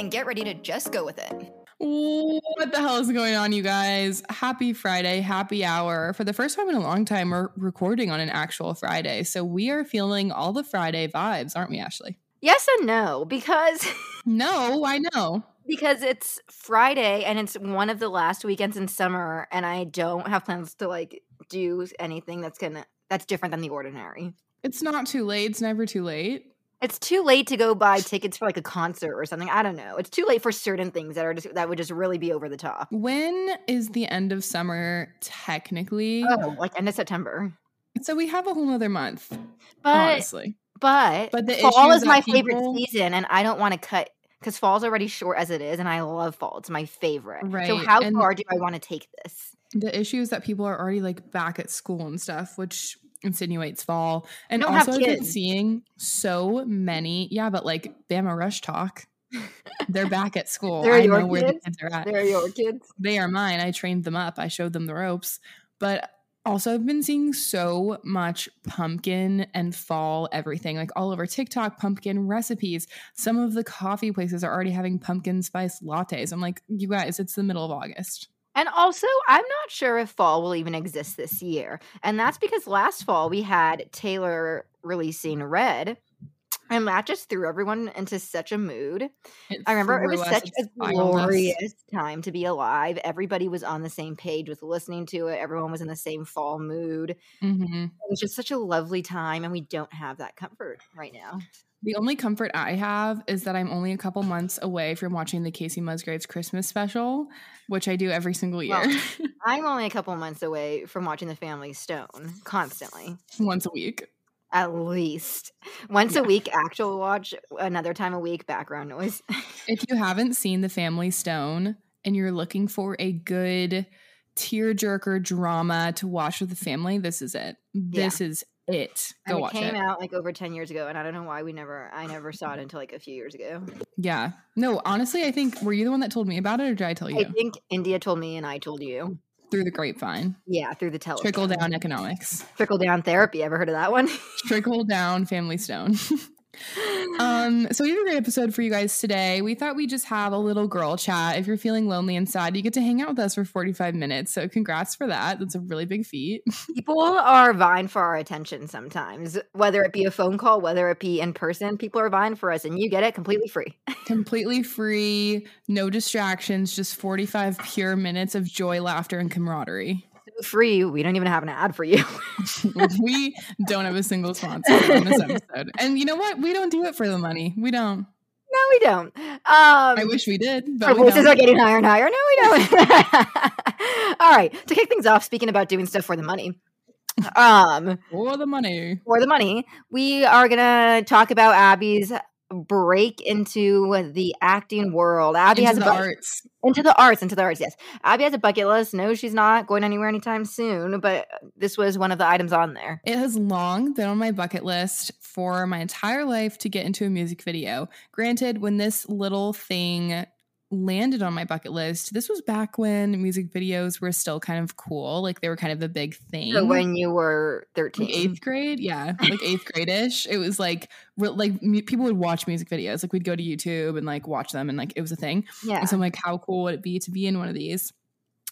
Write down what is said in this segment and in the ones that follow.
and get ready to just go with it. What the hell is going on, you guys? Happy Friday, happy hour. For the first time in a long time, we're recording on an actual Friday. So we are feeling all the Friday vibes, aren't we, Ashley? Yes and no, because No, I know. because it's Friday and it's one of the last weekends in summer, and I don't have plans to like do anything that's gonna that's different than the ordinary. It's not too late. It's never too late. It's too late to go buy tickets for like a concert or something. I don't know. It's too late for certain things that are just that would just really be over the top. When is the end of summer technically? Oh, like end of September. So we have a whole other month, But honestly. but But the fall is my that favorite season, and I don't want to cut because fall's already short as it is, and I love fall. It's my favorite. Right. So how and- far do I want to take this? The issue is that people are already like back at school and stuff, which insinuates fall. And don't also, I've been seeing so many, yeah, but like Bama Rush Tok, they're back at school. They're I know where the kids? kids are at. They're your kids. They are mine. I trained them up. I showed them the ropes. But also, I've been seeing so much pumpkin and fall everything, like all over TikTok, pumpkin recipes. Some of the coffee places are already having pumpkin spice lattes. I'm like, you guys, it's the middle of August. And also, I'm not sure if fall will even exist this year. And that's because last fall we had Taylor releasing Red. And that just threw everyone into such a mood. It I remember it was such a us. glorious time to be alive. Everybody was on the same page with listening to it. Everyone was in the same fall mood. Mhm. It was just such a lovely time, and we don't have that comfort right now. The only comfort I have is that I'm only a couple months away from watching the Kacey Musgraves Christmas special, which I do every single year, Well, I'm only a couple months away from watching The Family Stone constantly, once a week. at least once a week. Actual watch, another time a week. Background noise. If you haven't seen The Family Stone and you're looking for a good tearjerker drama to watch with the family, this is it. This is it. Go and it came it. out like over ten years ago, and I don't know why we never. I never saw it until like a few years ago. Yeah. No, honestly, I think were you the one that told me about it or did I tell you? I think India told me, and I told you. Through the grapevine. Yeah, through the telephone. Trickle down economics. Trickle down therapy. Ever heard of that one? Trickle down family stone. um, so we have a great episode for you guys today. We thought we'd just have a little girl chat. If you're feeling lonely and sad, you get to hang out with us for 45 minutes. So congrats for that. That's a really big feat. People are vying for our attention sometimes, whether it be a phone call, whether it be in person. People are vying for us, and you get it completely free. Completely free, no distractions, just 45 pure minutes of joy, laughter, and camaraderie. Free. We don't even have an ad for you. we don't have a single sponsor on this episode. And you know what? We don't do it for the money. We don't. no, we don't. Um, I wish we did, but our voices are getting higher and higher. No, we don't. All right. To kick things off, speaking about doing stuff for the money. Um, for the money. for the money, we are gonna talk about Abby's break into the acting world. Abby Into has a bu- arts. into the arts, into the arts. Yes, Abby has a bucket list. No, she's not going anywhere anytime soon. But this was one of the items on there. It has long been on my bucket list for my entire life to get into a music video. Granted, when this little thing landed on my bucket list, this was back when music videos were still kind of cool. Like they were kind of a big thing. So when you were Like thirteen, eighth grade, yeah, like eighth grade-ish. It was like, like mu- people would watch music videos. Like we'd go to YouTube and like watch them, and like it was a thing. yeah, And so I'm like, how cool would it be to be in one of these?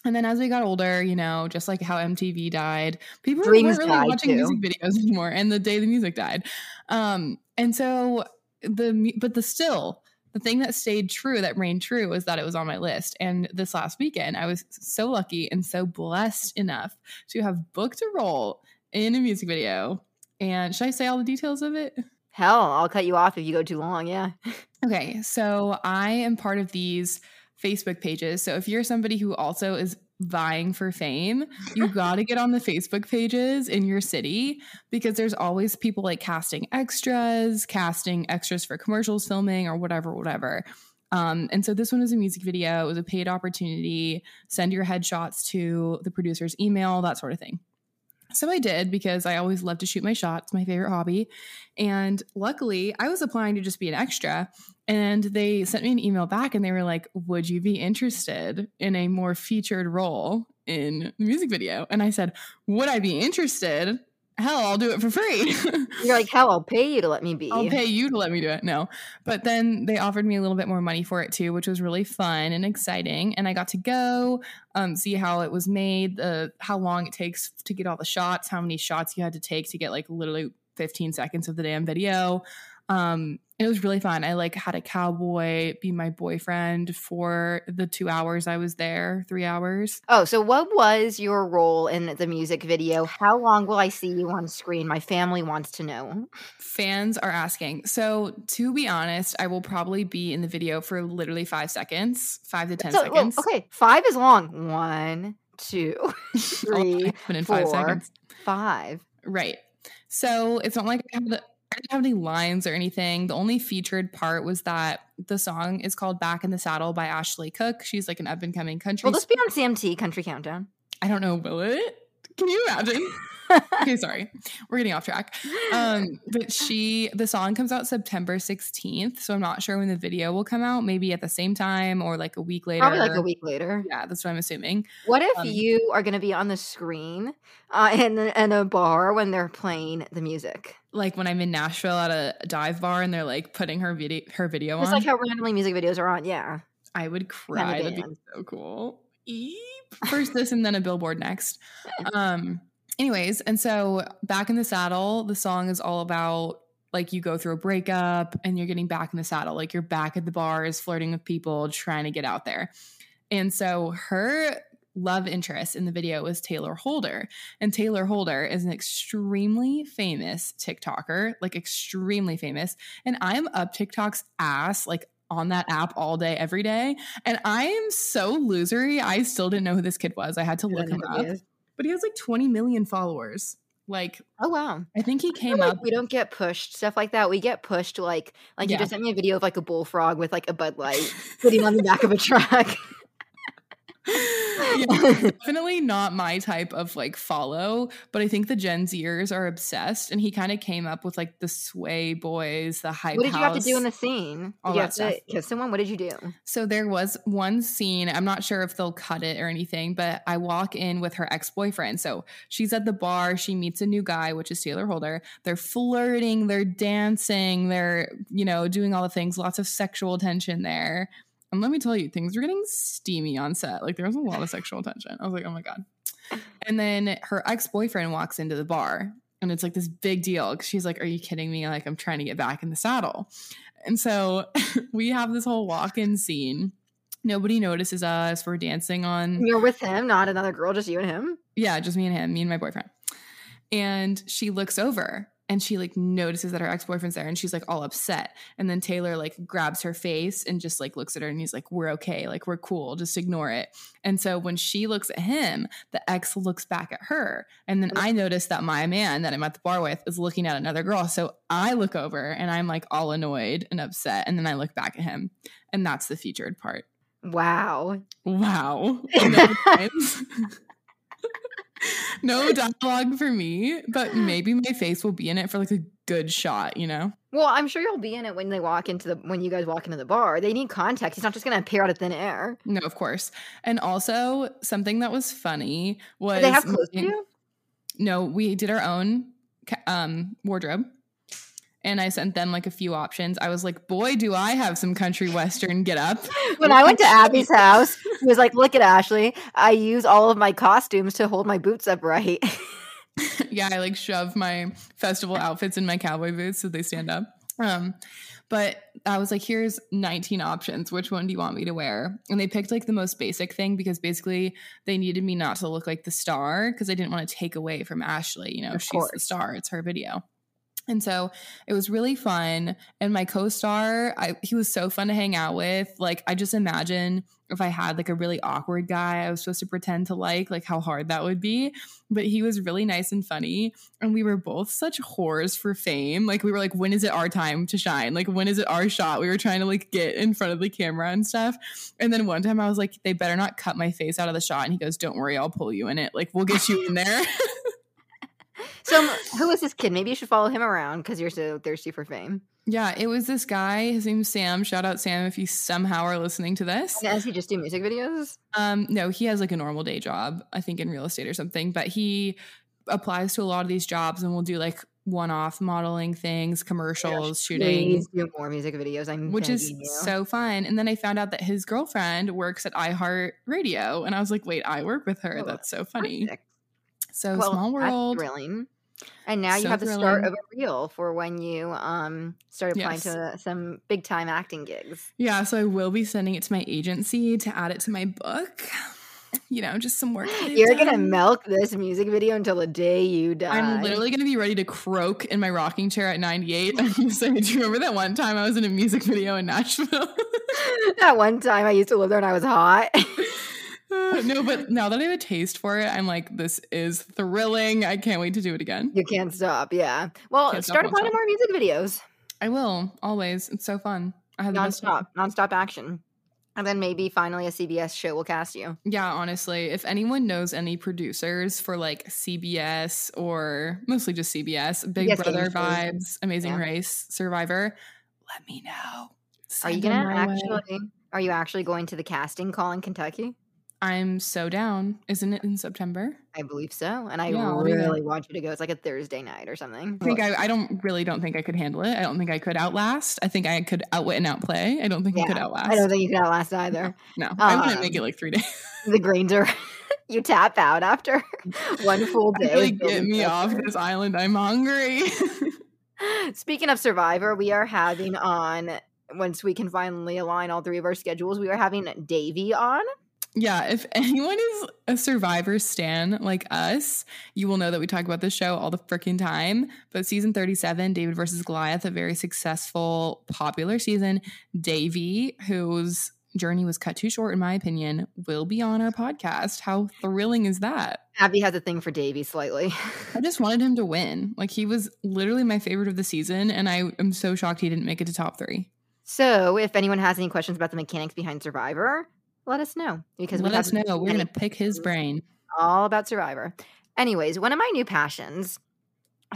And then as we got older, you know, just like how MTV died, people Dreams weren't really watching too. music videos anymore. And the day the music died, um, and so the but the still the thing that stayed true, that reigned true, was that it was on my list. And this last weekend, I was so lucky and so blessed enough to have booked a role in a music video. And should I say all the details of it? hell, I'll cut you off if you go too long. Yeah, Okay, so I am part of these Facebook pages. So if you're somebody who also is vying for fame, you got to get on the Facebook pages in your city because there's always people like casting extras, casting extras for commercials, filming, or whatever, whatever. Um, and so this one was a music video. It was a paid opportunity. Send your headshots to the producer's email, that sort of thing. So I did because I always love to shoot my shots, my favorite hobby. And luckily, I was applying to just be an extra. And they sent me an email back and they were like, Would you be interested in a more featured role in the music video? And I said, Would I be interested? hell, I'll do it for free. You're like, hell, I'll pay you to let me be. I'll pay you to let me do it. No. But then they offered me a little bit more money for it too, which was really fun and exciting. And I got to go um, see how it was made, the how long it takes to get all the shots, how many shots you had to take to get like literally 15 seconds of the damn video. Um, it was really fun. I like had a cowboy be my boyfriend for the two hours I was there, three hours. Oh, so what was your role in the music video? How long will I see you on screen? My family wants to know. Fans are asking. So, to be honest, I will probably be in the video for literally five seconds, five to 10 so, seconds. Well, okay, five is long. One, two, three, in five seconds. Five. Right. So, it's not like I have the I didn't have any lines or anything. The only featured part was that the song is called Back in the Saddle by Ashley Cooke. She's like an up and coming country. Will this be on CMT Country Countdown? I don't know, will it? Can you imagine? okay, sorry. We're getting off track. Um, but she the song comes out September 16th. So I'm not sure when the video will come out, maybe at the same time or like a week later. Probably like a week later. Yeah, that's what I'm assuming. What if um, you are gonna be on the screen uh in, in a bar when they're playing the music? Like when I'm in Nashville at a dive bar and they're like putting her video her video It's on. It's like how randomly music videos are on, yeah. I would cry. That'd be so cool. Eep. First this and then a billboard next. Um anyways, and so back in the saddle, the song is all about like you go through a breakup and you're getting back in the saddle, like you're back at the bars, flirting with people, trying to get out there. And so her love interest in the video was Taylor Holder. And Taylor Holder is an extremely famous TikToker, like extremely famous. And I'm up TikTok's ass, like on that app all day, every day. And I am so losery. I still didn't know who this kid was. I had to look him up but he has like 20 million followers. Like, oh wow! I think he came up. we don't get pushed stuff like that. We get pushed like like yeah. you just sent me a video of like a bullfrog with like a Bud Light sitting on the back of a truck yeah, definitely not my type of like follow, but I think the Gen Zers are obsessed, and he kind of came up with like the Sway Boys, the hype. What did you have to do in the scene? Did you have stuff. to kiss someone? What did you do? So there was one scene. I'm not sure if they'll cut it or anything, but I walk in with her ex boyfriend. So she's at the bar. She meets a new guy, which is Taylor Holder. They're flirting. They're dancing. They're you know doing all the things. Lots of sexual tension there. And let me tell you, things were getting steamy on set. Like there was a lot of sexual tension. I was like, oh my God. And then her ex boyfriend walks into the bar and it's like this big deal because she's like, Are you kidding me? Like, I'm trying to get back in the saddle. And so we have this whole walk in scene. Nobody notices us. We're dancing on. You're with him, not another girl, just you and him? Yeah, just me and him, me and my boyfriend. And she looks over and she like notices that her ex-boyfriend's there and she's like all upset. And then taylor like grabs her face and just like looks at her and he's like we're okay. Like we're cool. Just ignore it. And so when she looks at him the ex looks back at her. And then i notice that my man that i'm at the bar with is looking at another girl. So i look over and i'm like all annoyed and upset. And then i look back at him and that's the featured part. Wow. Wow no dialogue for me, but maybe my face will be in it for like a good shot, you know? Well, I'm sure you'll be in it when they walk into the when you guys walk into the bar. They need context. It's not just gonna appear out of thin air. No, of course. And also something that was funny was Did they have clothes to you. No, we did our own um wardrobe and I sent them like a few options. I was like, boy, do I have some country western get up. when I went to Abby's house, he was like, look at Ashley. I use all of my costumes to hold my boots upright. yeah, I like shove my festival outfits in my cowboy boots so they stand up. Um, but I was like, here's 19 options. Which one do you want me to wear? And they picked like the most basic thing because basically they needed me not to look like the star because I didn't want to take away from Ashley. You know, of she's course. the star, it's her video. And so it was really fun. And my co-star, he was so fun to hang out with. Like I just imagine if I had like a really awkward guy I was supposed to pretend to like, like how hard that would be. But he was really nice and funny. And we were both such whores for fame. Like we were like, when is it our time to shine? Like when is it our shot? We were trying to like get in front of the camera and stuff. And then one time I was like, they better not cut my face out of the shot. And he goes, Don't worry, I'll pull you in it. Like we'll get you in there. So, who is this kid? Maybe you should follow him around because you're so thirsty for fame. Yeah, it was this guy. His name's Sam. Shout out Sam if you somehow are listening to this. And does he just do music videos? Um, no, he has like a normal day job, I think in real estate or something, but he applies to a lot of these jobs and will do like one-off modeling things, commercials, shooting, do more music videos. I'm which is you. so fun. And then I found out that his girlfriend works at iHeart Radio, and I was like, "Wait, I work with her. Oh, That's so funny." Perfect. So Well, small world. thrilling. And now you So have the start of a reel for when you um start applying Yes. to some big time acting gigs. Yeah, so I will be sending it to my agency to add it to my book. You know, just some work. You're gonna milk this music video until the day you die. I'm literally going to be ready to croak in my rocking chair at 98. I'm gonna say, do you remember that one time I was in a music video in Nashville? that one time I used to live there and I was hot. Uh, no, but now that I have a taste for it, I'm like, this is thrilling. I can't wait to do it again. you can't stop. Yeah. Well, Can't start applying to more music videos. I will always. It's so fun. I best. Nonstop. Nonstop action. And then maybe finally a CBS show will cast you. Yeah, honestly, if anyone knows any producers for like CBS or mostly just CBS, Big Yes, Brother vibes, Amazing Yeah. Race, Survivor, let me know. Are you gonna my way. actually are you actually going to the casting call in Kentucky? I'm so down. Isn't it in September? I believe so. And I Yeah, really want you to go. It's like a Thursday night or something. I think I, I don't really don't think I could handle it. I don't think I could outlast. I think I could outwit and outplay. I don't think I could outlast. I don't think you could outlast either. no, I wouldn't make Um, it like three days. The grains are you tap out after one full day. really get me off this island. I'm hungry. Speaking of Survivor, we are having on once we can finally align all three of our schedules, we are having Davy on. Yeah, if anyone is a survivor stan like us, you will know that we talk about this show all the freaking time. But season 37, David versus Goliath, a very successful, popular season. Davy, whose journey was cut too short, in my opinion, will be on our podcast. How thrilling is that? Abby has a thing for Davy slightly. I just wanted him to win. Like he was literally my favorite of the season, and I am so shocked he didn't make it to top three. So, if anyone has any questions about the mechanics behind Survivor, let us know because Let us know. We're gonna pick his brain. all about Survivor. Anyways, one of my new passions,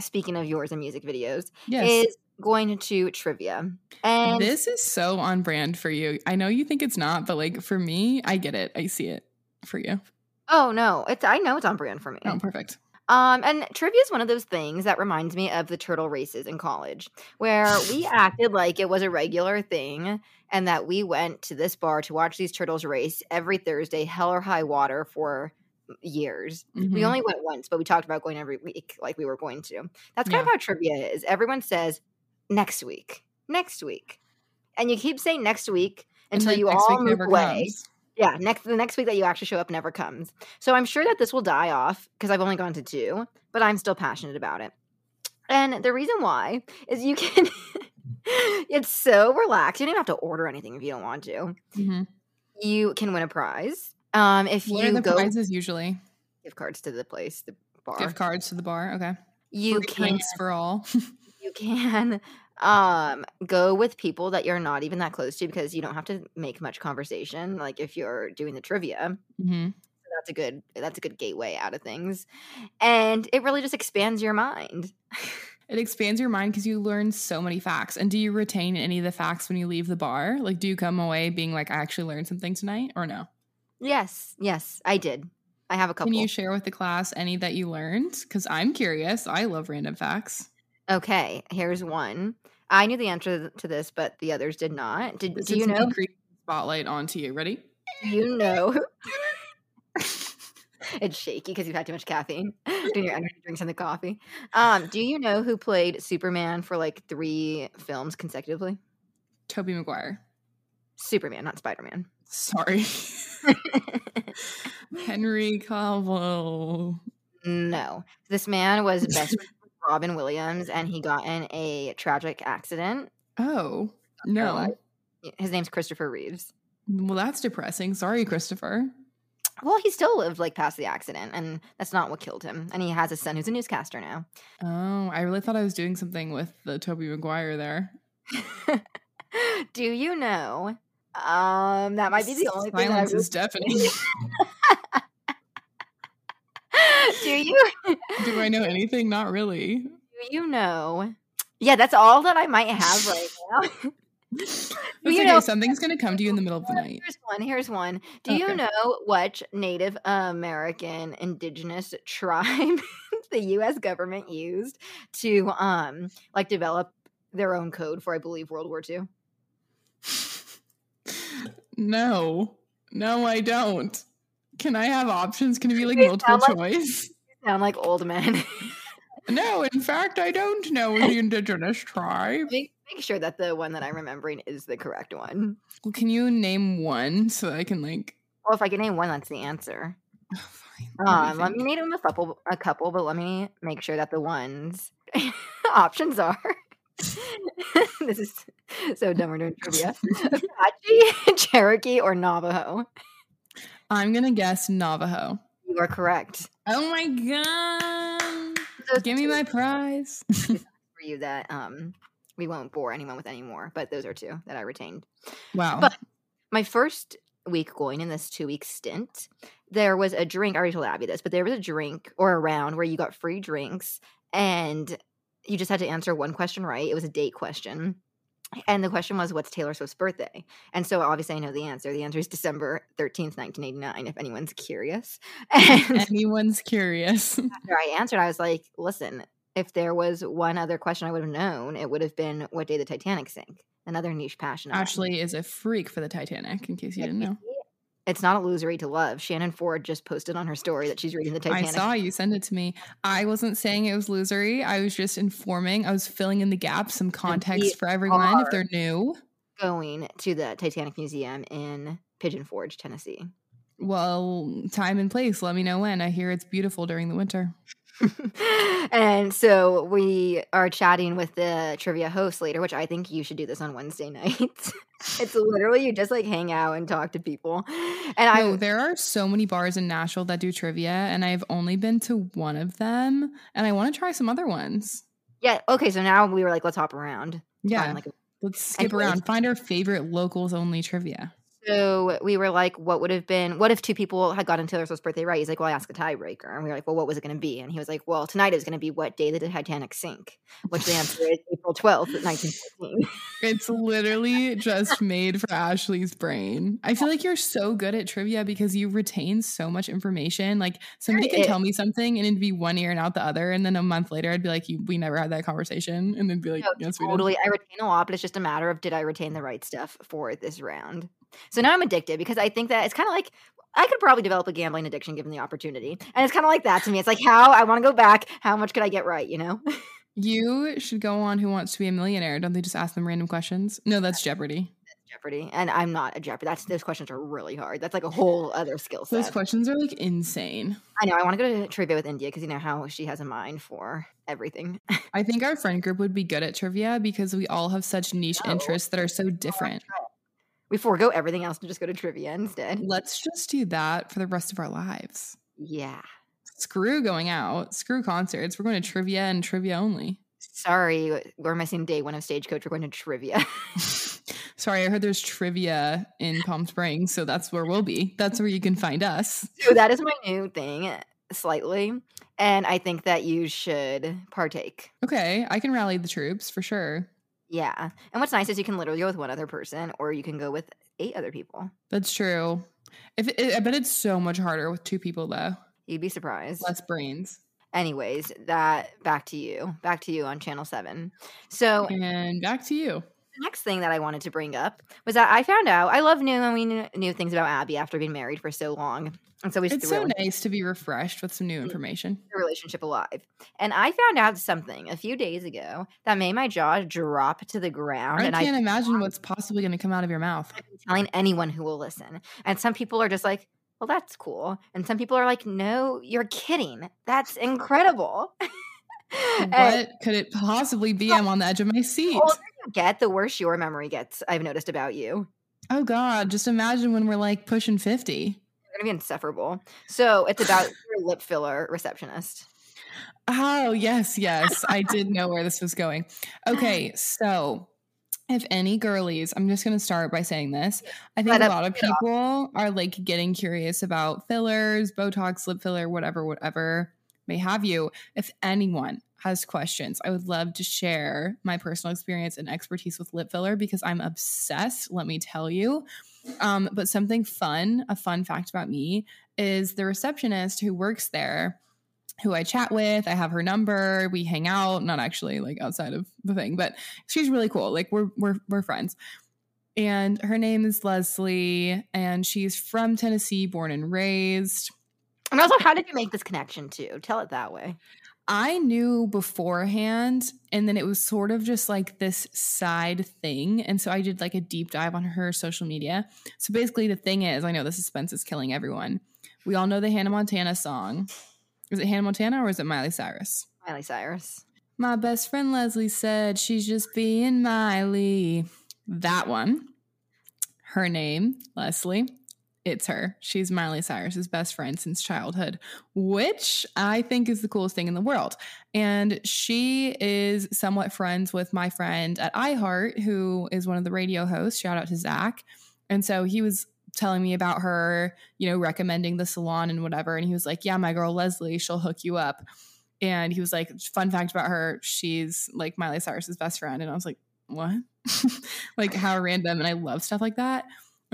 speaking of yours and music videos, Yes. is going to trivia. And this is so on brand for you. I know you think it's not, but like for me, I get it. I see it for you. oh no, it's I know it's on brand for me. Oh, perfect. Um, and trivia is one of those things that reminds me of the turtle races in college, where we acted like it was a regular thing and that we went to this bar to watch these turtles race every Thursday, hell or high water, for years. We Mhm. only went once, but we talked about going every week like we were going to. That's kind of how trivia is. Everyone says next week, next week. And you keep saying next week until you all move away. comes. Yeah, next the next week that you actually show up never comes. So I'm sure that this will die off because I've only gone to two, but I'm still passionate about it. And the reason why is you can it's so relaxed. You don't even have to order anything if you don't want to. Mhm. You can win a prize. Um if What are you the go prizes usually? gift cards to the place, the bar. Gift cards to the bar. Okay. you Free can for all. you can um go with people that you're not even that close to because you don't have to make much conversation like if you're doing the trivia hmm that's a good that's a good gateway out of things and it really just expands your mind It expands your mind because you learn so many facts. And do you retain any of the facts when you leave the bar? Like, do you come away being like, I actually learned something tonight, or no? yes yes i did i have a couple Can you share with the class any that you learned? Because I'm curious. I love random facts. okay here's one i knew the answer to this but the others did not did This do you know spotlight onto you? Ready? you know it's shaky because you've had too much caffeine doing your energy drinks and the coffee um do you know who played superman for like three films consecutively Tobey Maguire. superman not spider-man Sorry. Henry Cavill. no this man was best Robin Williams, and he got in a tragic accident. Oh, no. His name's Christopher Reeves. Well, that's depressing. Sorry, Christopher. Well, he still lived like past the accident, and that's not what killed him. And he has a son who's a newscaster now. Oh, I really thought I was doing something with the Tobey Maguire there. Do you know? Um, that might be the only thing that I Silence is deafening. Do you? Do I know anything? Not really. Do you know? Yeah, that's all that I might have right now. You okay. know- Something's gonna come to you in the middle of the night. Here's one. Here's one. Do you know what Native American indigenous tribe the U.S. government used to um like develop their own code for, I believe, World War II? No, no, I don't. Can I have options? Can it be like multiple sound like- choice? Sound like old men. No, in fact, I don't know the indigenous tribe. make, make sure that the one that I'm remembering is the correct one. Well, can you name one so that I can like? Well, if I can name one, that's the answer. Fine. Um, let me name a couple, a couple, but let me make sure that the ones options are. this is so dumb. We're doing trivia. Apache, Cherokee, or Navajo. I'm gonna guess Navajo. You are correct. Oh my god! Those Give me my prize. for you that um we won't bore anyone with anymore, but those are two that I retained. Wow. But- My first week going in this two week stint, there was a drink. I already told Abby this, but there was a drink or a round where you got free drinks and you just had to answer one question right. It was a date question. And the question was, what's Taylor Swift's birthday? And so obviously I know the answer. The answer is December 13th, 1989, if anyone's curious. And Anyone's curious. after I answered, I was like, listen, if there was one other question I would have known, it would have been what day the Titanic sank. Another niche passion. Ashley is a freak for the Titanic, in case you didn't know. It's not a losery to love. Shannon Ford just posted on her story that she's reading the Titanic. I saw you send it to me. I wasn't saying it was losery. I was just informing. I was filling in the gaps, some context for everyone if they're new. going to the Titanic Museum in Pigeon Forge, Tennessee. Well, time and place. Let me know when. I hear it's beautiful during the winter. and so we are chatting with the trivia host later, which I think you should do this on Wednesday nights. it's literally you just like hang out and talk to people. And I No, there are so many bars in Nashville that do trivia, and I've only been to one of them, and I want to try some other ones. yeah, okay, so now we were like, let's hop around. Yeah, Find, like, let's skip around. Find our favorite locals only trivia. So we were like, what would have been, what if two people had gotten Taylor Swift's birthday right? He's like, well, I asked a tiebreaker. And we were like, well, what was it going to be? And he was like, well, tonight is going to be what day did the Titanic sink? Which the answer is April 12th, 1914. It's literally just made for Ashley's brain. I feel like you're so good at trivia because you retain so much information. Like somebody can tell me something and it'd be one ear and out the other, and then a month later I'd be like, "You, we never had that conversation," and then be like, No, "Yes, we did." totally. I retain a lot, but it's just a matter of did I retain the right stuff for this round? So now I'm addicted because I think that it's kind of like I could probably develop a gambling addiction given the opportunity. And it's kind of like that to me. It's like how I want to go back. How much could I get right? You know? You should go on Who Wants to Be a Millionaire. Don't they just ask them random questions? No, that's Jeopardy. Jeopardy. And I'm not a Jeopardy. That's those questions are really hard. That's like a whole other skill set. Those questions are like insane. I know. I want to go to trivia with India because you know how she has a mind for everything. I think our friend group would be good at trivia because we all have such niche interests that are so oh different. We forego everything else and just go to trivia instead. Let's just do that for the rest of our lives. Yeah. Screw going out. Screw concerts. We're going to trivia and trivia only. Sorry, we're missing day one of Stagecoach. We're going to trivia. Sorry, I heard there's trivia in Palm Springs, so that's where we'll be. That's where you can find us. so that is my new thing, uh, slightly. And I think that you should partake. Okay, I can rally the troops for sure. Yeah. And what's nice is you can literally go with one other person or you can go with eight other people. That's true. If it, I bet it's so much harder with two people though. You'd be surprised. Less brains. Anyways, that back to you. Back to you on channel 7. So And back to you. The next thing that I wanted to bring up was that I found out I love new and we knew, knew things about Abby after being married for so long. And so we It's so nice to be refreshed with some new mm-hmm. information. the relationship alive. And I found out something a few days ago that made my jaw drop to the ground. I and can't I imagine what's possibly going to come out of your mouth. Been telling anyone who will listen. And some people are just like, well, that's cool. And some people are like, no, you're kidding. That's incredible. And- What could it possibly be? I'm on the edge of my seat. you get, the worse your memory gets. I've noticed about you. Oh God, just imagine when we're like pushing 50. You're gonna be insufferable. So it's about your lip filler receptionist. Oh, yes, yes. I did know where this was going. Okay, so if any girlies, I'm just going to start by saying this. I think a lot of kick it off. people are like getting curious about fillers, Botox, lip filler, whatever, whatever may have you. If anyone has questions, I would love to share my personal experience and expertise with lip filler because I'm obsessed, let me tell you. Um, but something fun, a fun fact about me is the receptionist who works there who I chat with. I have her number. We hang out, not actually like outside of the thing, but she's really cool. Like we're we're we're friends. And her name is Leslie and she's from Tennessee, born and raised. And also, how did you make this connection too? Tell it that way. I knew beforehand, and then it was sort of just like this side thing. And so I did like a deep dive on her social media. So basically, the thing is, I know the suspense is killing everyone. We all know the Hannah Montana song. Is it Hannah Montana or is it Miley Cyrus? Miley Cyrus. My best friend Leslie said she's just being Miley. That one. Her name, Leslie. It's her. She's Miley Cyrus's best friend since childhood, which I think is the coolest thing in the world. And she is somewhat friends with my friend at iHeart, who is one of the radio hosts. Shout out to Zach. And so he was telling me about her, you know, recommending the salon and whatever. And he was like, Yeah, my girl Leslie, she'll hook you up. And he was like, Fun fact about her, she's like Miley Cyrus's best friend. And I was like, What? like, how random. And I love stuff like that.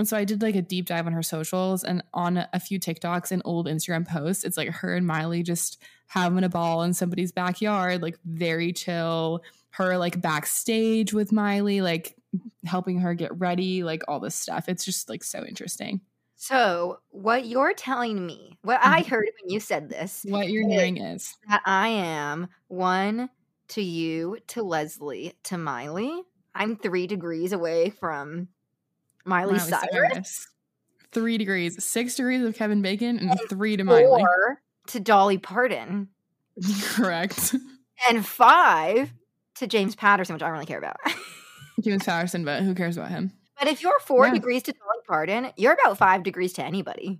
And so I did like a deep dive on her socials and on a few TikToks and old Instagram posts. It's like her and Miley just having a ball in somebody's backyard, like very chill. Her like backstage with Miley, like helping her get ready, like all this stuff. It's just like so interesting. So, what you're telling me, what I mm-hmm. heard when you said this, What you're Okay. hearing is that I am one to you, to Leslie, to Miley. I'm three degrees away from Miley, Miley Cyrus. Cyrus. Three degrees, six degrees of Kevin Bacon, and three to Miley. Four to Dolly Parton. Correct. And five to James Patterson, which I don't really care about. James Patterson, but who cares about him? but if you're four Yeah. degrees to Dolly Parton, you're about five degrees to anybody.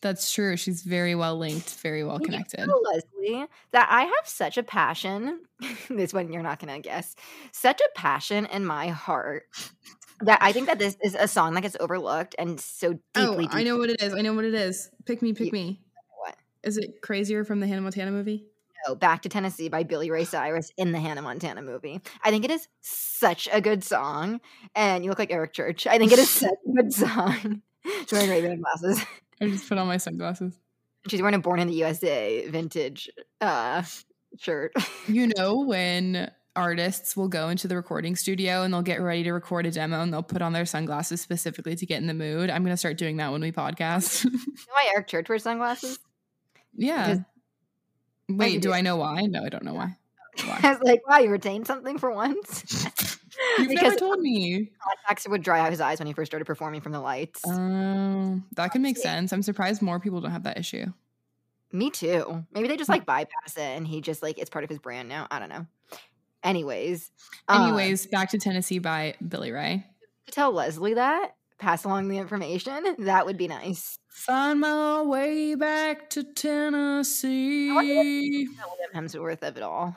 That's true. She's very well linked, very well And you connected. know, Leslie, that I have such a passion. this one you're not gonna guess. Such a passion in my heart that I think that this is a song that gets overlooked and so deeply. Oh, I know what it is. I know what it is. Pick me, pick You- me. What? Is it crazier from the Hannah Montana movie? No, Back to Tennessee by Billy Ray Cyrus in the Hannah Montana movie. I think it is such a good song. And you look like Eric Church. I think it is such a good song. She's wearing Ray-Ban glasses. I just put on my sunglasses. She's wearing a Born in the USA vintage uh, shirt. You know when artists will go into the recording studio and they'll get ready to record a demo and they'll put on their sunglasses specifically to get in the mood. I'm gonna start doing that when we podcast. You know why Eric Church wears sunglasses? yeah. Because- Wait, do do. I know why? No, I don't know why. Why? I was like, wow, you retained something for once. You've because never told me. contacts would dry out his eyes when he first started performing from the lights. Oh, that could make sense. I'm surprised more people don't have that issue. Me too. Maybe they just like bypass it and he just like it's part of his brand now. I don't know. Anyways, um, Anyways, back to Tennessee by Billy Ray. tell Leslie that, pass along the information, that would be nice. Find my way back to Tennessee. William Hemsworth of it all.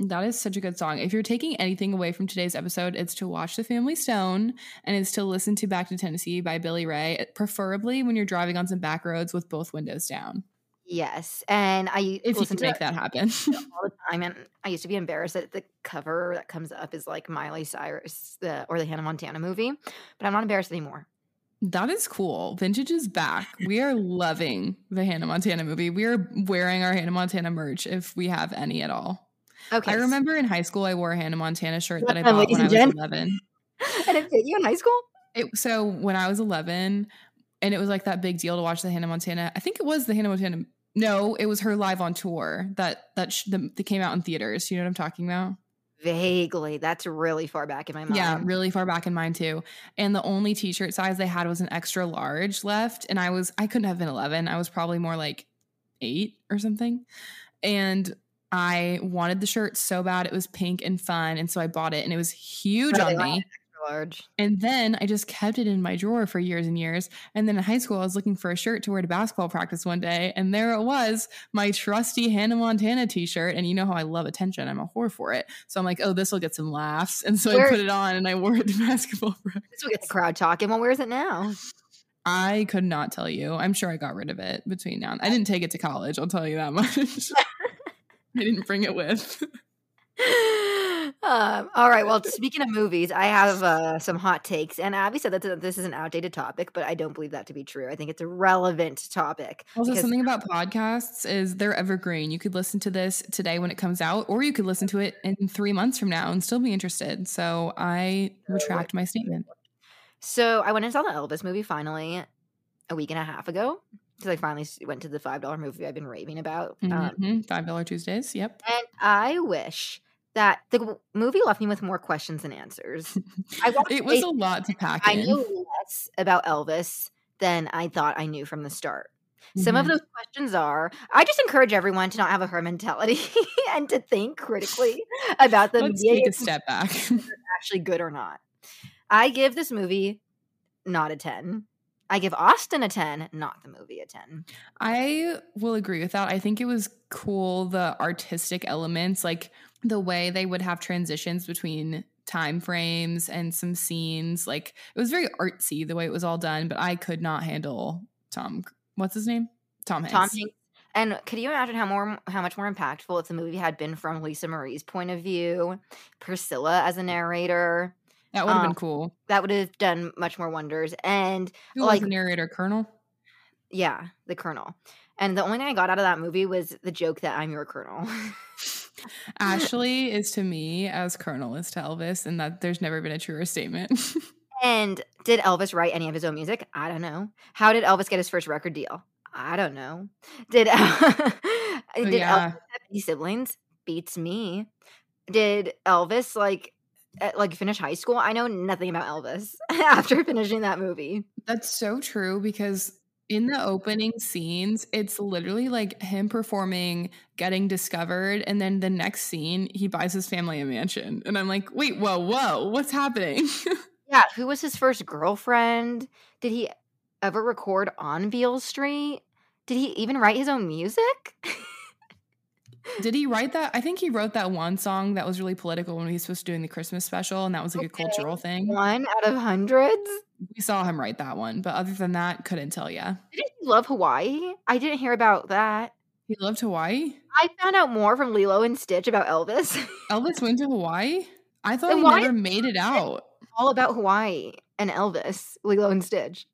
That is such a good song. If you're taking anything away from today's episode, it's to watch The Family Stone and it's to listen to Back to Tennessee by Billy Ray, preferably when you're driving on some back roads with both windows down. Yes, and I If you can to make that happen. all the time, and I used to be embarrassed that the cover that comes up is like Miley Cyrus the, or the Hannah Montana movie, but I'm not embarrassed anymore. That is cool. Vintage is back. We are loving the Hannah Montana movie. We are wearing our Hannah Montana merch if we have any at all. Okay, I remember in high school I wore a Hannah Montana shirt that I bought ladies when I was gentlemen. 11. and it fit you in high school. It, so when I was 11 and it was like that big deal to watch the Hannah Montana. I think it was the Hannah Montana. No, it was her live on tour that that, sh- the, that came out in theaters. You know what I'm talking about? Vaguely, that's really far back in my mind. Yeah, really far back in mine too. And the only t-shirt size they had was an extra large left and I was I couldn't have been 11. I was probably more like 8 or something. And I wanted the shirt so bad. It was pink and fun. And so I bought it and it was huge on me. Large. And then I just kept it in my drawer for years and years. And then in high school, I was looking for a shirt to wear to basketball practice one day. And there it was, my trusty Hannah Montana t shirt. And you know how I love attention. I'm a whore for it. So I'm like, oh, this will get some laughs. And so Where- I put it on and I wore it to basketball practice. This will get the crowd talking. Well, where is it now? I could not tell you. I'm sure I got rid of it between now and I didn't take it to college. I'll tell you that much. I didn't bring it with. um, all right. Well, speaking of movies, I have uh, some hot takes, and Abby said that this is an outdated topic, but I don't believe that to be true. I think it's a relevant topic. Also, because- something about podcasts is they're evergreen. You could listen to this today when it comes out, or you could listen to it in three months from now and still be interested. So I retract my statement. So I went and saw the Elvis movie finally a week and a half ago because I finally went to the five dollar movie I've been raving about. Um, Mhm. Five dollar Tuesdays. Yep. and I wish that the movie left me with more questions than answers. I It was a lot to pack I in. knew less about Elvis than I thought I knew from the start. Some of Mhm. those questions are I just encourage everyone to not have a her mentality and to think critically about the Let's media take a step back. actually good or not. I give this movie not a 10. I give Austin a 10, not the movie a 10. I will agree with that. I think it was cool the artistic elements, like the way they would have transitions between time frames and some scenes. Like it was very artsy the way it was all done, but I could not handle Tom. What's his name? Tom Hanks. Tom Hanks. And could you imagine how more how much more impactful if the movie had been from Lisa Marie's point of view, Priscilla as a narrator? That would have Um, been cool. That would have done much more wonders. And Who like- the narrator? Colonel. yeah, the Colonel. And the only thing I got out of that movie was the joke that I'm your Colonel. Ashley is to me as Colonel is to Elvis, and that there's never been a truer statement. and did Elvis write any of his own music? I don't know. How did Elvis get his first record deal? I don't know. Did did Oh, yeah. Elvis have any siblings? Beats me. Did Elvis like like finish high school? I know nothing about Elvis after finishing that movie. That's so true because in the opening scenes, it's literally like him performing, getting discovered, and then the next scene, he buys his family a mansion. And I'm like, wait, whoa, whoa, what's happening? Yeah, who was his first girlfriend? Did he ever record on Beale Street? Did he even write his own music? Did he write that? I think he wrote that one song that was really political when he was supposed to doing the Christmas special, and that was like Okay. a cultural thing. One out of hundreds? We saw him write that one, but other than that, couldn't tell ya. Didn't he love Hawaii? I didn't hear about that. He loved Hawaii. I found out more from Lilo and Stitch about Elvis. Elvis went to Hawaii. I thought Then he never made it out All about Hawaii and Elvis, Lilo and Stitch.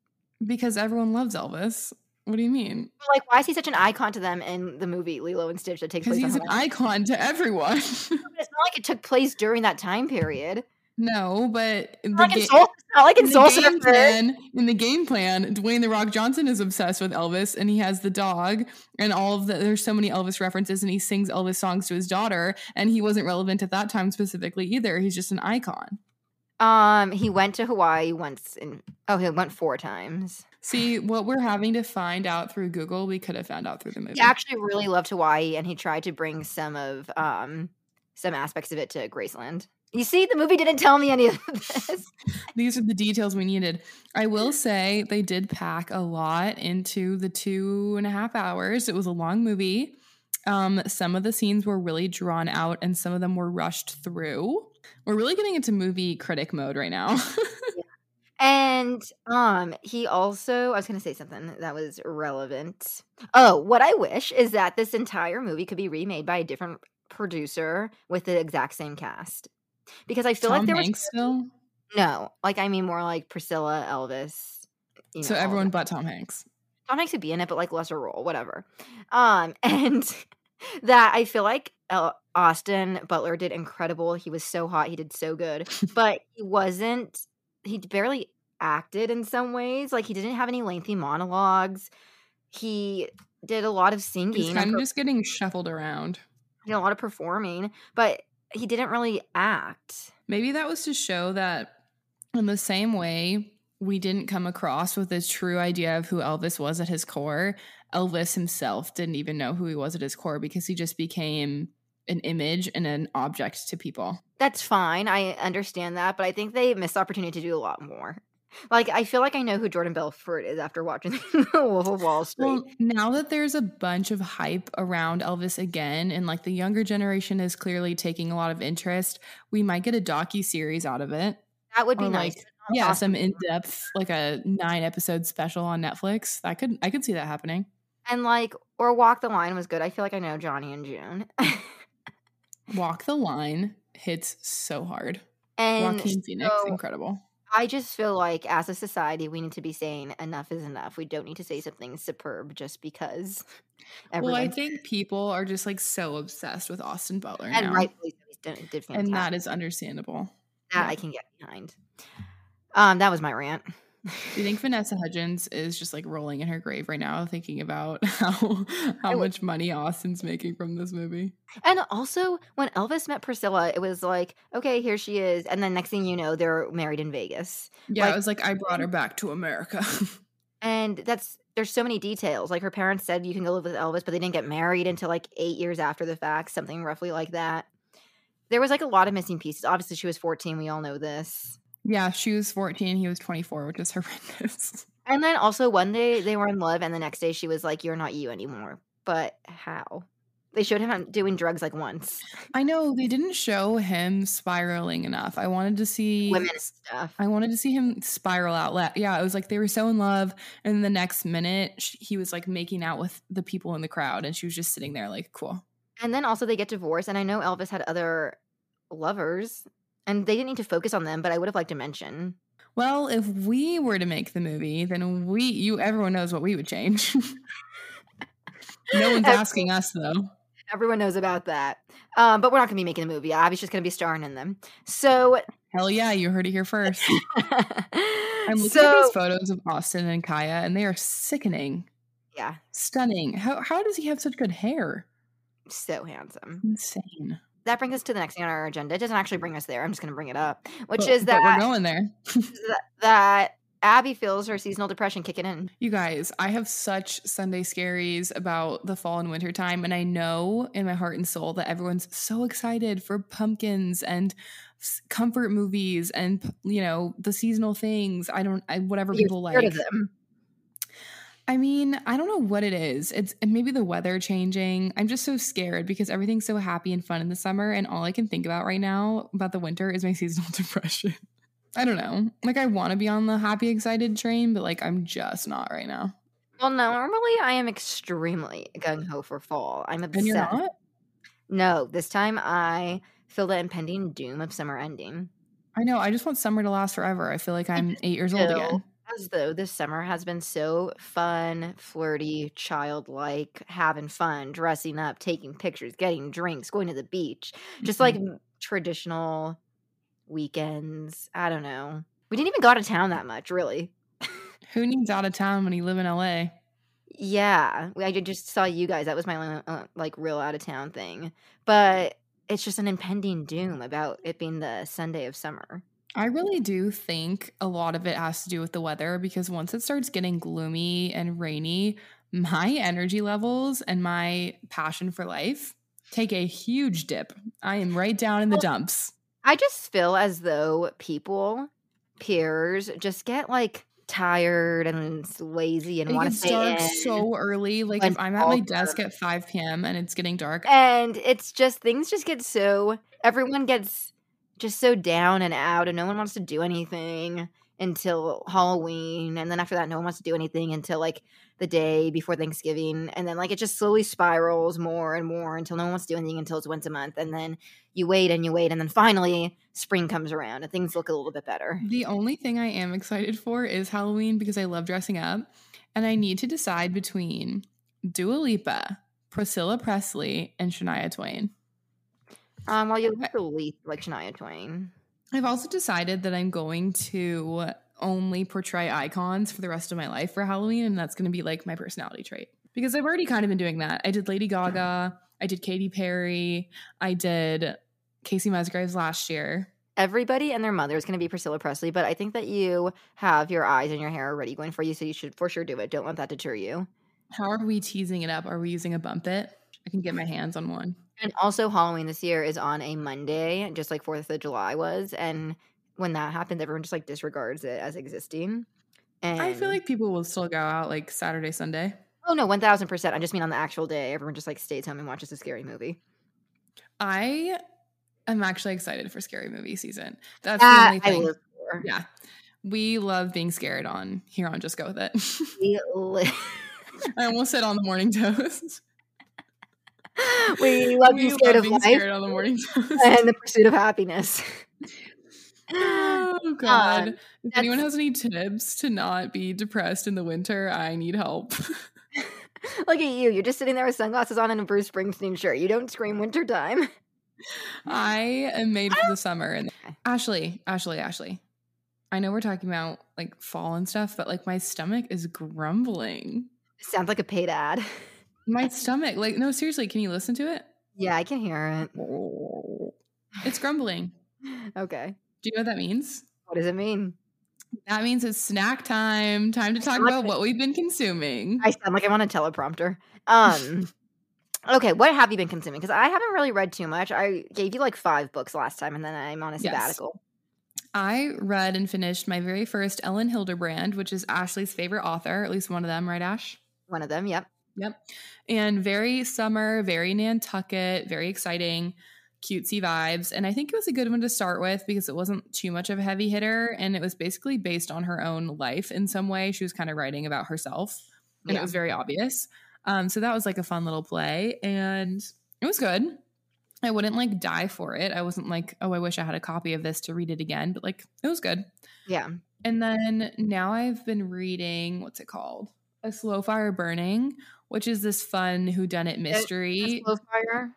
because everyone loves Elvis. What do you mean? Like, why is he such an icon to them in the movie Lilo and Stitch that takes Because place he's on an icon to everyone. It's not like it took place during that time period. No, but the like ga- Soul, not like in in Soul game plan, in the game plan, Dwayne the Rock Johnson is obsessed with Elvis, and he has the dog, and all of the there's so many Elvis references, and he sings Elvis songs to his daughter, and he wasn't relevant at that time specifically either. He's just an icon. Um, he went to Hawaii once in oh, he went four times. See what we're having to find out through Google, we could have found out through the movie. He actually really loved Hawaii and he tried to bring some of um some aspects of it to Graceland. You see, the movie didn't tell me any of this. These are the details we needed. I will say they did pack a lot into the two and a half hours. It was a long movie. Um, some of the scenes were really drawn out and some of them were rushed through. We're really getting into movie critic mode right now. And um he also I was going to say something that was relevant. Oh, what I wish is that this entire movie could be remade by a different producer with the exact same cast. Because I feel Tom like there Hanks still. was no, like I mean more like Priscilla, Elvis, you So know, all everyone but Tom Hanks. Tom Hanks would be in it, but like lesser role, whatever. Um, and that I feel like uh, Austin Butler did incredible. He was so hot, he did so good, but he wasn't. He barely acted in some ways. Like he didn't have any lengthy monologues. He did a lot of singing, He's kind of just getting shuffled around. did a lot of performing, but he didn't really act. Maybe that was to show that in the same way we didn't come across with a true idea of who Elvis was at his core, Elvis himself didn't even know who he was at his core because he just became an image and an object to people. That's fine. I understand that, but I think they missed the opportunity to do a lot more. Like I feel like I know who Jordan Belfort is after watching The Wolf of Wall Street. Well, now that there's a bunch of hype around Elvis again, and like the younger generation is clearly taking a lot of interest, we might get a docu series out of it. that would be or, nice. like, Yeah, some in depth, like a nine episode special on Netflix. I could I could see that happening. and like or Walk the Line was good. I feel like I know Johnny and June. Walk the line hits so hard. and Joaquin Phoenix, so incredible. I just feel like as a society we need to be saying enough is enough. We don't need to say something superb just because everyone Well, I think people are just like so obsessed with Austin Butler and now, rightfully so, he's done, did fantastic. and that is understandable. that yeah. I can get behind. Um, that was my rant. Do you think Vanessa Hudgens is just like rolling in her grave right now, thinking about how how much money Austin's making from this movie? And also, when Elvis met Priscilla, it was like, okay, here she is, and then next thing you know, they're married in Vegas. Yeah, Like- it was like I brought her back to America. And that's there's so many details. Like her parents said you can go live with Elvis, but they didn't get married until like eight years after the fact, something roughly like that. There was like a lot of missing pieces. Obviously, she was 14. We all know this. Yeah, she was 14, he was 24, which is horrendous. And then also one day they were in love, and the next day she was like, "You're not you anymore." But how? They showed him doing drugs like once. I know they didn't show him spiraling enough. I wanted to see Women stuff. I wanted to see him spiral out. La- Yeah, it was like they were so in love, and the next minute he was like making out with the people in the crowd, and she was just sitting there like, "Cool." And then also they get divorced, and I know Elvis had other lovers, and they didn't need to focus on them, but I would have liked to mention. Well, if we were to make the movie, then we, you, everyone knows what we would change. no one's asking us though. Everyone knows about that. Um, but we're not going to be making the movie. Abby's just going to be starring in them. So, Hell yeah, you heard it here first. I'm looking at so these photos of Austin and Kaia, and they are sickening, yeah, stunning. How how does he have such good hair? so handsome. Insane. That brings us to the next thing on our agenda. It doesn't actually bring us there. I'm just going to bring it up, which But- is that we're going there. that that Abby feels her seasonal depression kicking in. You guys, I have such Sunday scaries about the fall and winter time, and I know in my heart and soul that everyone's so excited for pumpkins and comfort movies and you know the seasonal things. I don't, I, whatever You're people like. of them. I mean, I don't know what it is. It's maybe the weather changing. I'm just so scared because everything's so happy and fun in the summer, and all I can think about right now about the winter is my seasonal depression. I don't know. Like I want to be on the happy, excited train, but like I'm just not right now. Well, normally I am extremely gung ho for fall. I'm obsessed. And you're not. No, this time I feel the impending doom of summer ending. I know. I just want summer to last forever. I feel like I'm eight years old again. As though this summer has been so fun, flirty, childlike, having fun, dressing up, taking pictures, getting drinks, going to the beach, just like Mhm. traditional weekends. I don't know. We didn't even go out of town that much, really. who needs out of town when you live in LA? Yeah, I just saw you guys. That was my only, uh, like real out of town thing. But it's just an impending doom about it being the Sunday of summer. I really do think a lot of it has to do with the weather because once it starts getting gloomy and rainy, my energy levels and my passion for life take a huge dip. I am right down in the dumps. I just feel as though people, peers, just get like tired and lazy and want to stay dark in. so early. Like if I'm at my desk at 5 p.m. and it's getting dark, and it's just things just get so everyone gets just so down and out and no one wants to do anything until Halloween and then after that no one wants to do anything until like the day before Thanksgiving and then like it just slowly spirals more and more until no one wants to do anything until it's once a month and then you wait and you wait and then finally spring comes around and things look a little bit better. The only thing I am excited for is Halloween because I love dressing up. And I need to decide between Dua Lipa, Priscilla Presley, and Shania Twain. Um well you the least like Shania Twain. I've also decided that I'm going to only portray icons for the rest of my life for Halloween, and that's going to be like my personality trait. Because I've already kind of been doing that. I did Lady Gaga, I did Katy Perry, I did Kacey Musgraves last year. everybody and their mother is going to be Priscilla Presley, but I think that you have your eyes and your hair already going for you, so you should for sure do it. Don't let that deter you. How are we teasing it up? Are we using a bump it? I can get my hands on one. And also, Halloween this year is on a Monday, just like Fourth of July was. And when that happens, everyone just like disregards it as existing. And I feel like people will still go out like Saturday, Sunday. oh no, one thousand percent. I just mean on the actual day, everyone just like stays home and watches a scary movie. I am actually excited for scary movie season. That's the That only I thing. Yeah. We love being scared on here on Just Go With It. We, li- I almost said on the morning toast. we love being scared of life scared on the morning and the pursuit of happiness. oh god. if anyone has any tips to not be depressed in the winter, I need help. Look at you. You're just sitting there with sunglasses on and a Bruce Springsteen shirt. You don't scream wintertime. I am made for the summer. And. Ashley, Ashley, Ashley. I know we're talking about like fall and stuff, but like my stomach is grumbling. Sounds like a paid ad. My stomach, like, no, seriously, can you listen to it? Yeah, I can hear it. It's grumbling. Okay. Do you know what that means? What does it mean? That means it's snack time. Time to talk about what we've been consuming. I sound like I'm on a teleprompter. Um Okay, what have you been consuming? Because I haven't really read too much. I gave you like five books last time and then I'm on a Yes. sabbatical. I read and finished my very first Elin Hilderbrand, which is Ashley's favorite author, at least one of them, right, Ash? One of them, yep. Yep. And very summer, very Nantucket, very exciting, cutesy vibes. And I think it was a good one to start with because it wasn't too much of a heavy hitter. And it was basically based on her own life in some way. She was kind of writing about herself, and Yeah. it was very obvious. Um, so that was like a fun little play. And it was good. I wouldn't like die for it. I wasn't like, oh, I wish I had a copy of this to read it again, but like it was good. Yeah. And then now I've been reading what's it called? A Slow Fire Burning, which is this fun whodunit mystery. slow fire?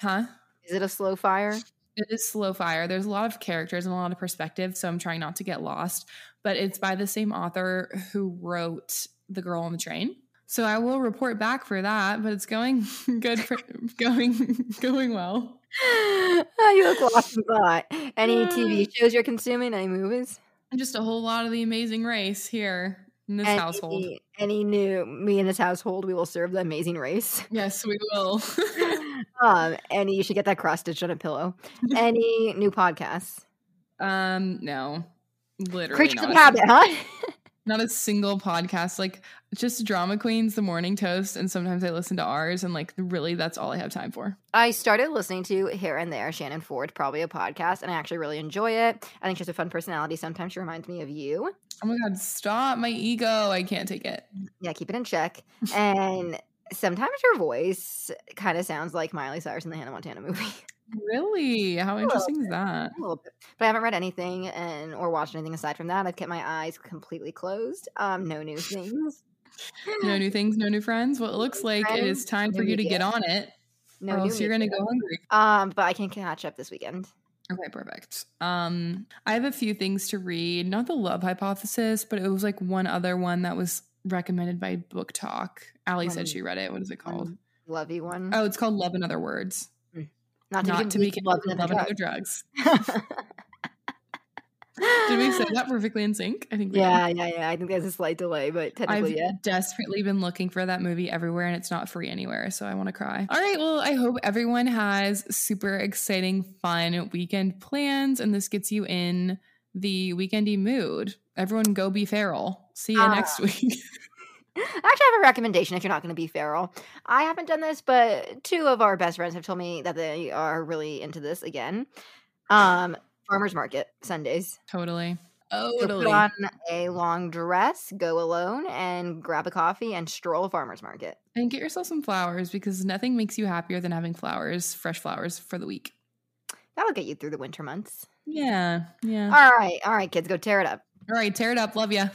Huh? Is it a slow fire? It is slow fire. There's a lot of characters and a lot of perspective, so I'm trying not to get lost. But it's by the same author who wrote The Girl on the Train. So I will report back for that, but it's going good for going going well. oh, you look lost in thought. Any TV shows you're consuming? Any movies? Just a whole lot of the amazing race here in this any, household. Any new me in this household, we will serve the amazing race. Yes, we will. um, and you should get that cross stitched on a pillow. Any new podcasts? um, no. Literally Creatures of habit, huh? Not a single podcast like just drama queens the morning toast and sometimes i listen to ours and like really that's all i have time for I started listening to here and there Shannon Ford, probably a podcast, and I actually really enjoy it. I think she has a fun personality. Sometimes she reminds me of you. oh my god stop my ego i can't take it Yeah, keep it in check. And sometimes her voice kind of sounds like Miley Cyrus in the Hannah Montana movie. Really how interesting is that a little bit. But I haven't read anything and or watched anything aside from that. I've kept my eyes completely closed. Um, no new things. no new things no new friends well it looks like it is time for you to get on it No or else you're gonna go hungry Um, but I can catch up this weekend. okay perfect um i have a few things to read not the love hypothesis but it was like one other one that was recommended by BookTok Allie said she read it what is it called lovey one. oh it's called love in other words not to, not be to be love and other drugs drugs. Did we say that perfectly in sync? I think we did. Yeah, yeah, yeah. I think there's a slight delay, but I've yeah. desperately been looking for that movie everywhere and it's not free anywhere, so I want to cry. All right, well, I hope everyone has super exciting, fun weekend plans and this gets you in the weekendy mood. Everyone go be feral. See you Ah. next week. I actually have a recommendation if you're not going to be feral. I haven't done this, but two of our best friends have told me that they are really into this again. Um, farmers market Sundays. totally. So Totally. put on a long dress, go alone, and grab a coffee and stroll a farmer's market. And get yourself some flowers because nothing makes you happier than having flowers, fresh flowers for the week. That'll get you through the winter months. Yeah. Yeah. All right, all right, kids, go tear it up. All right, tear it up. Love ya.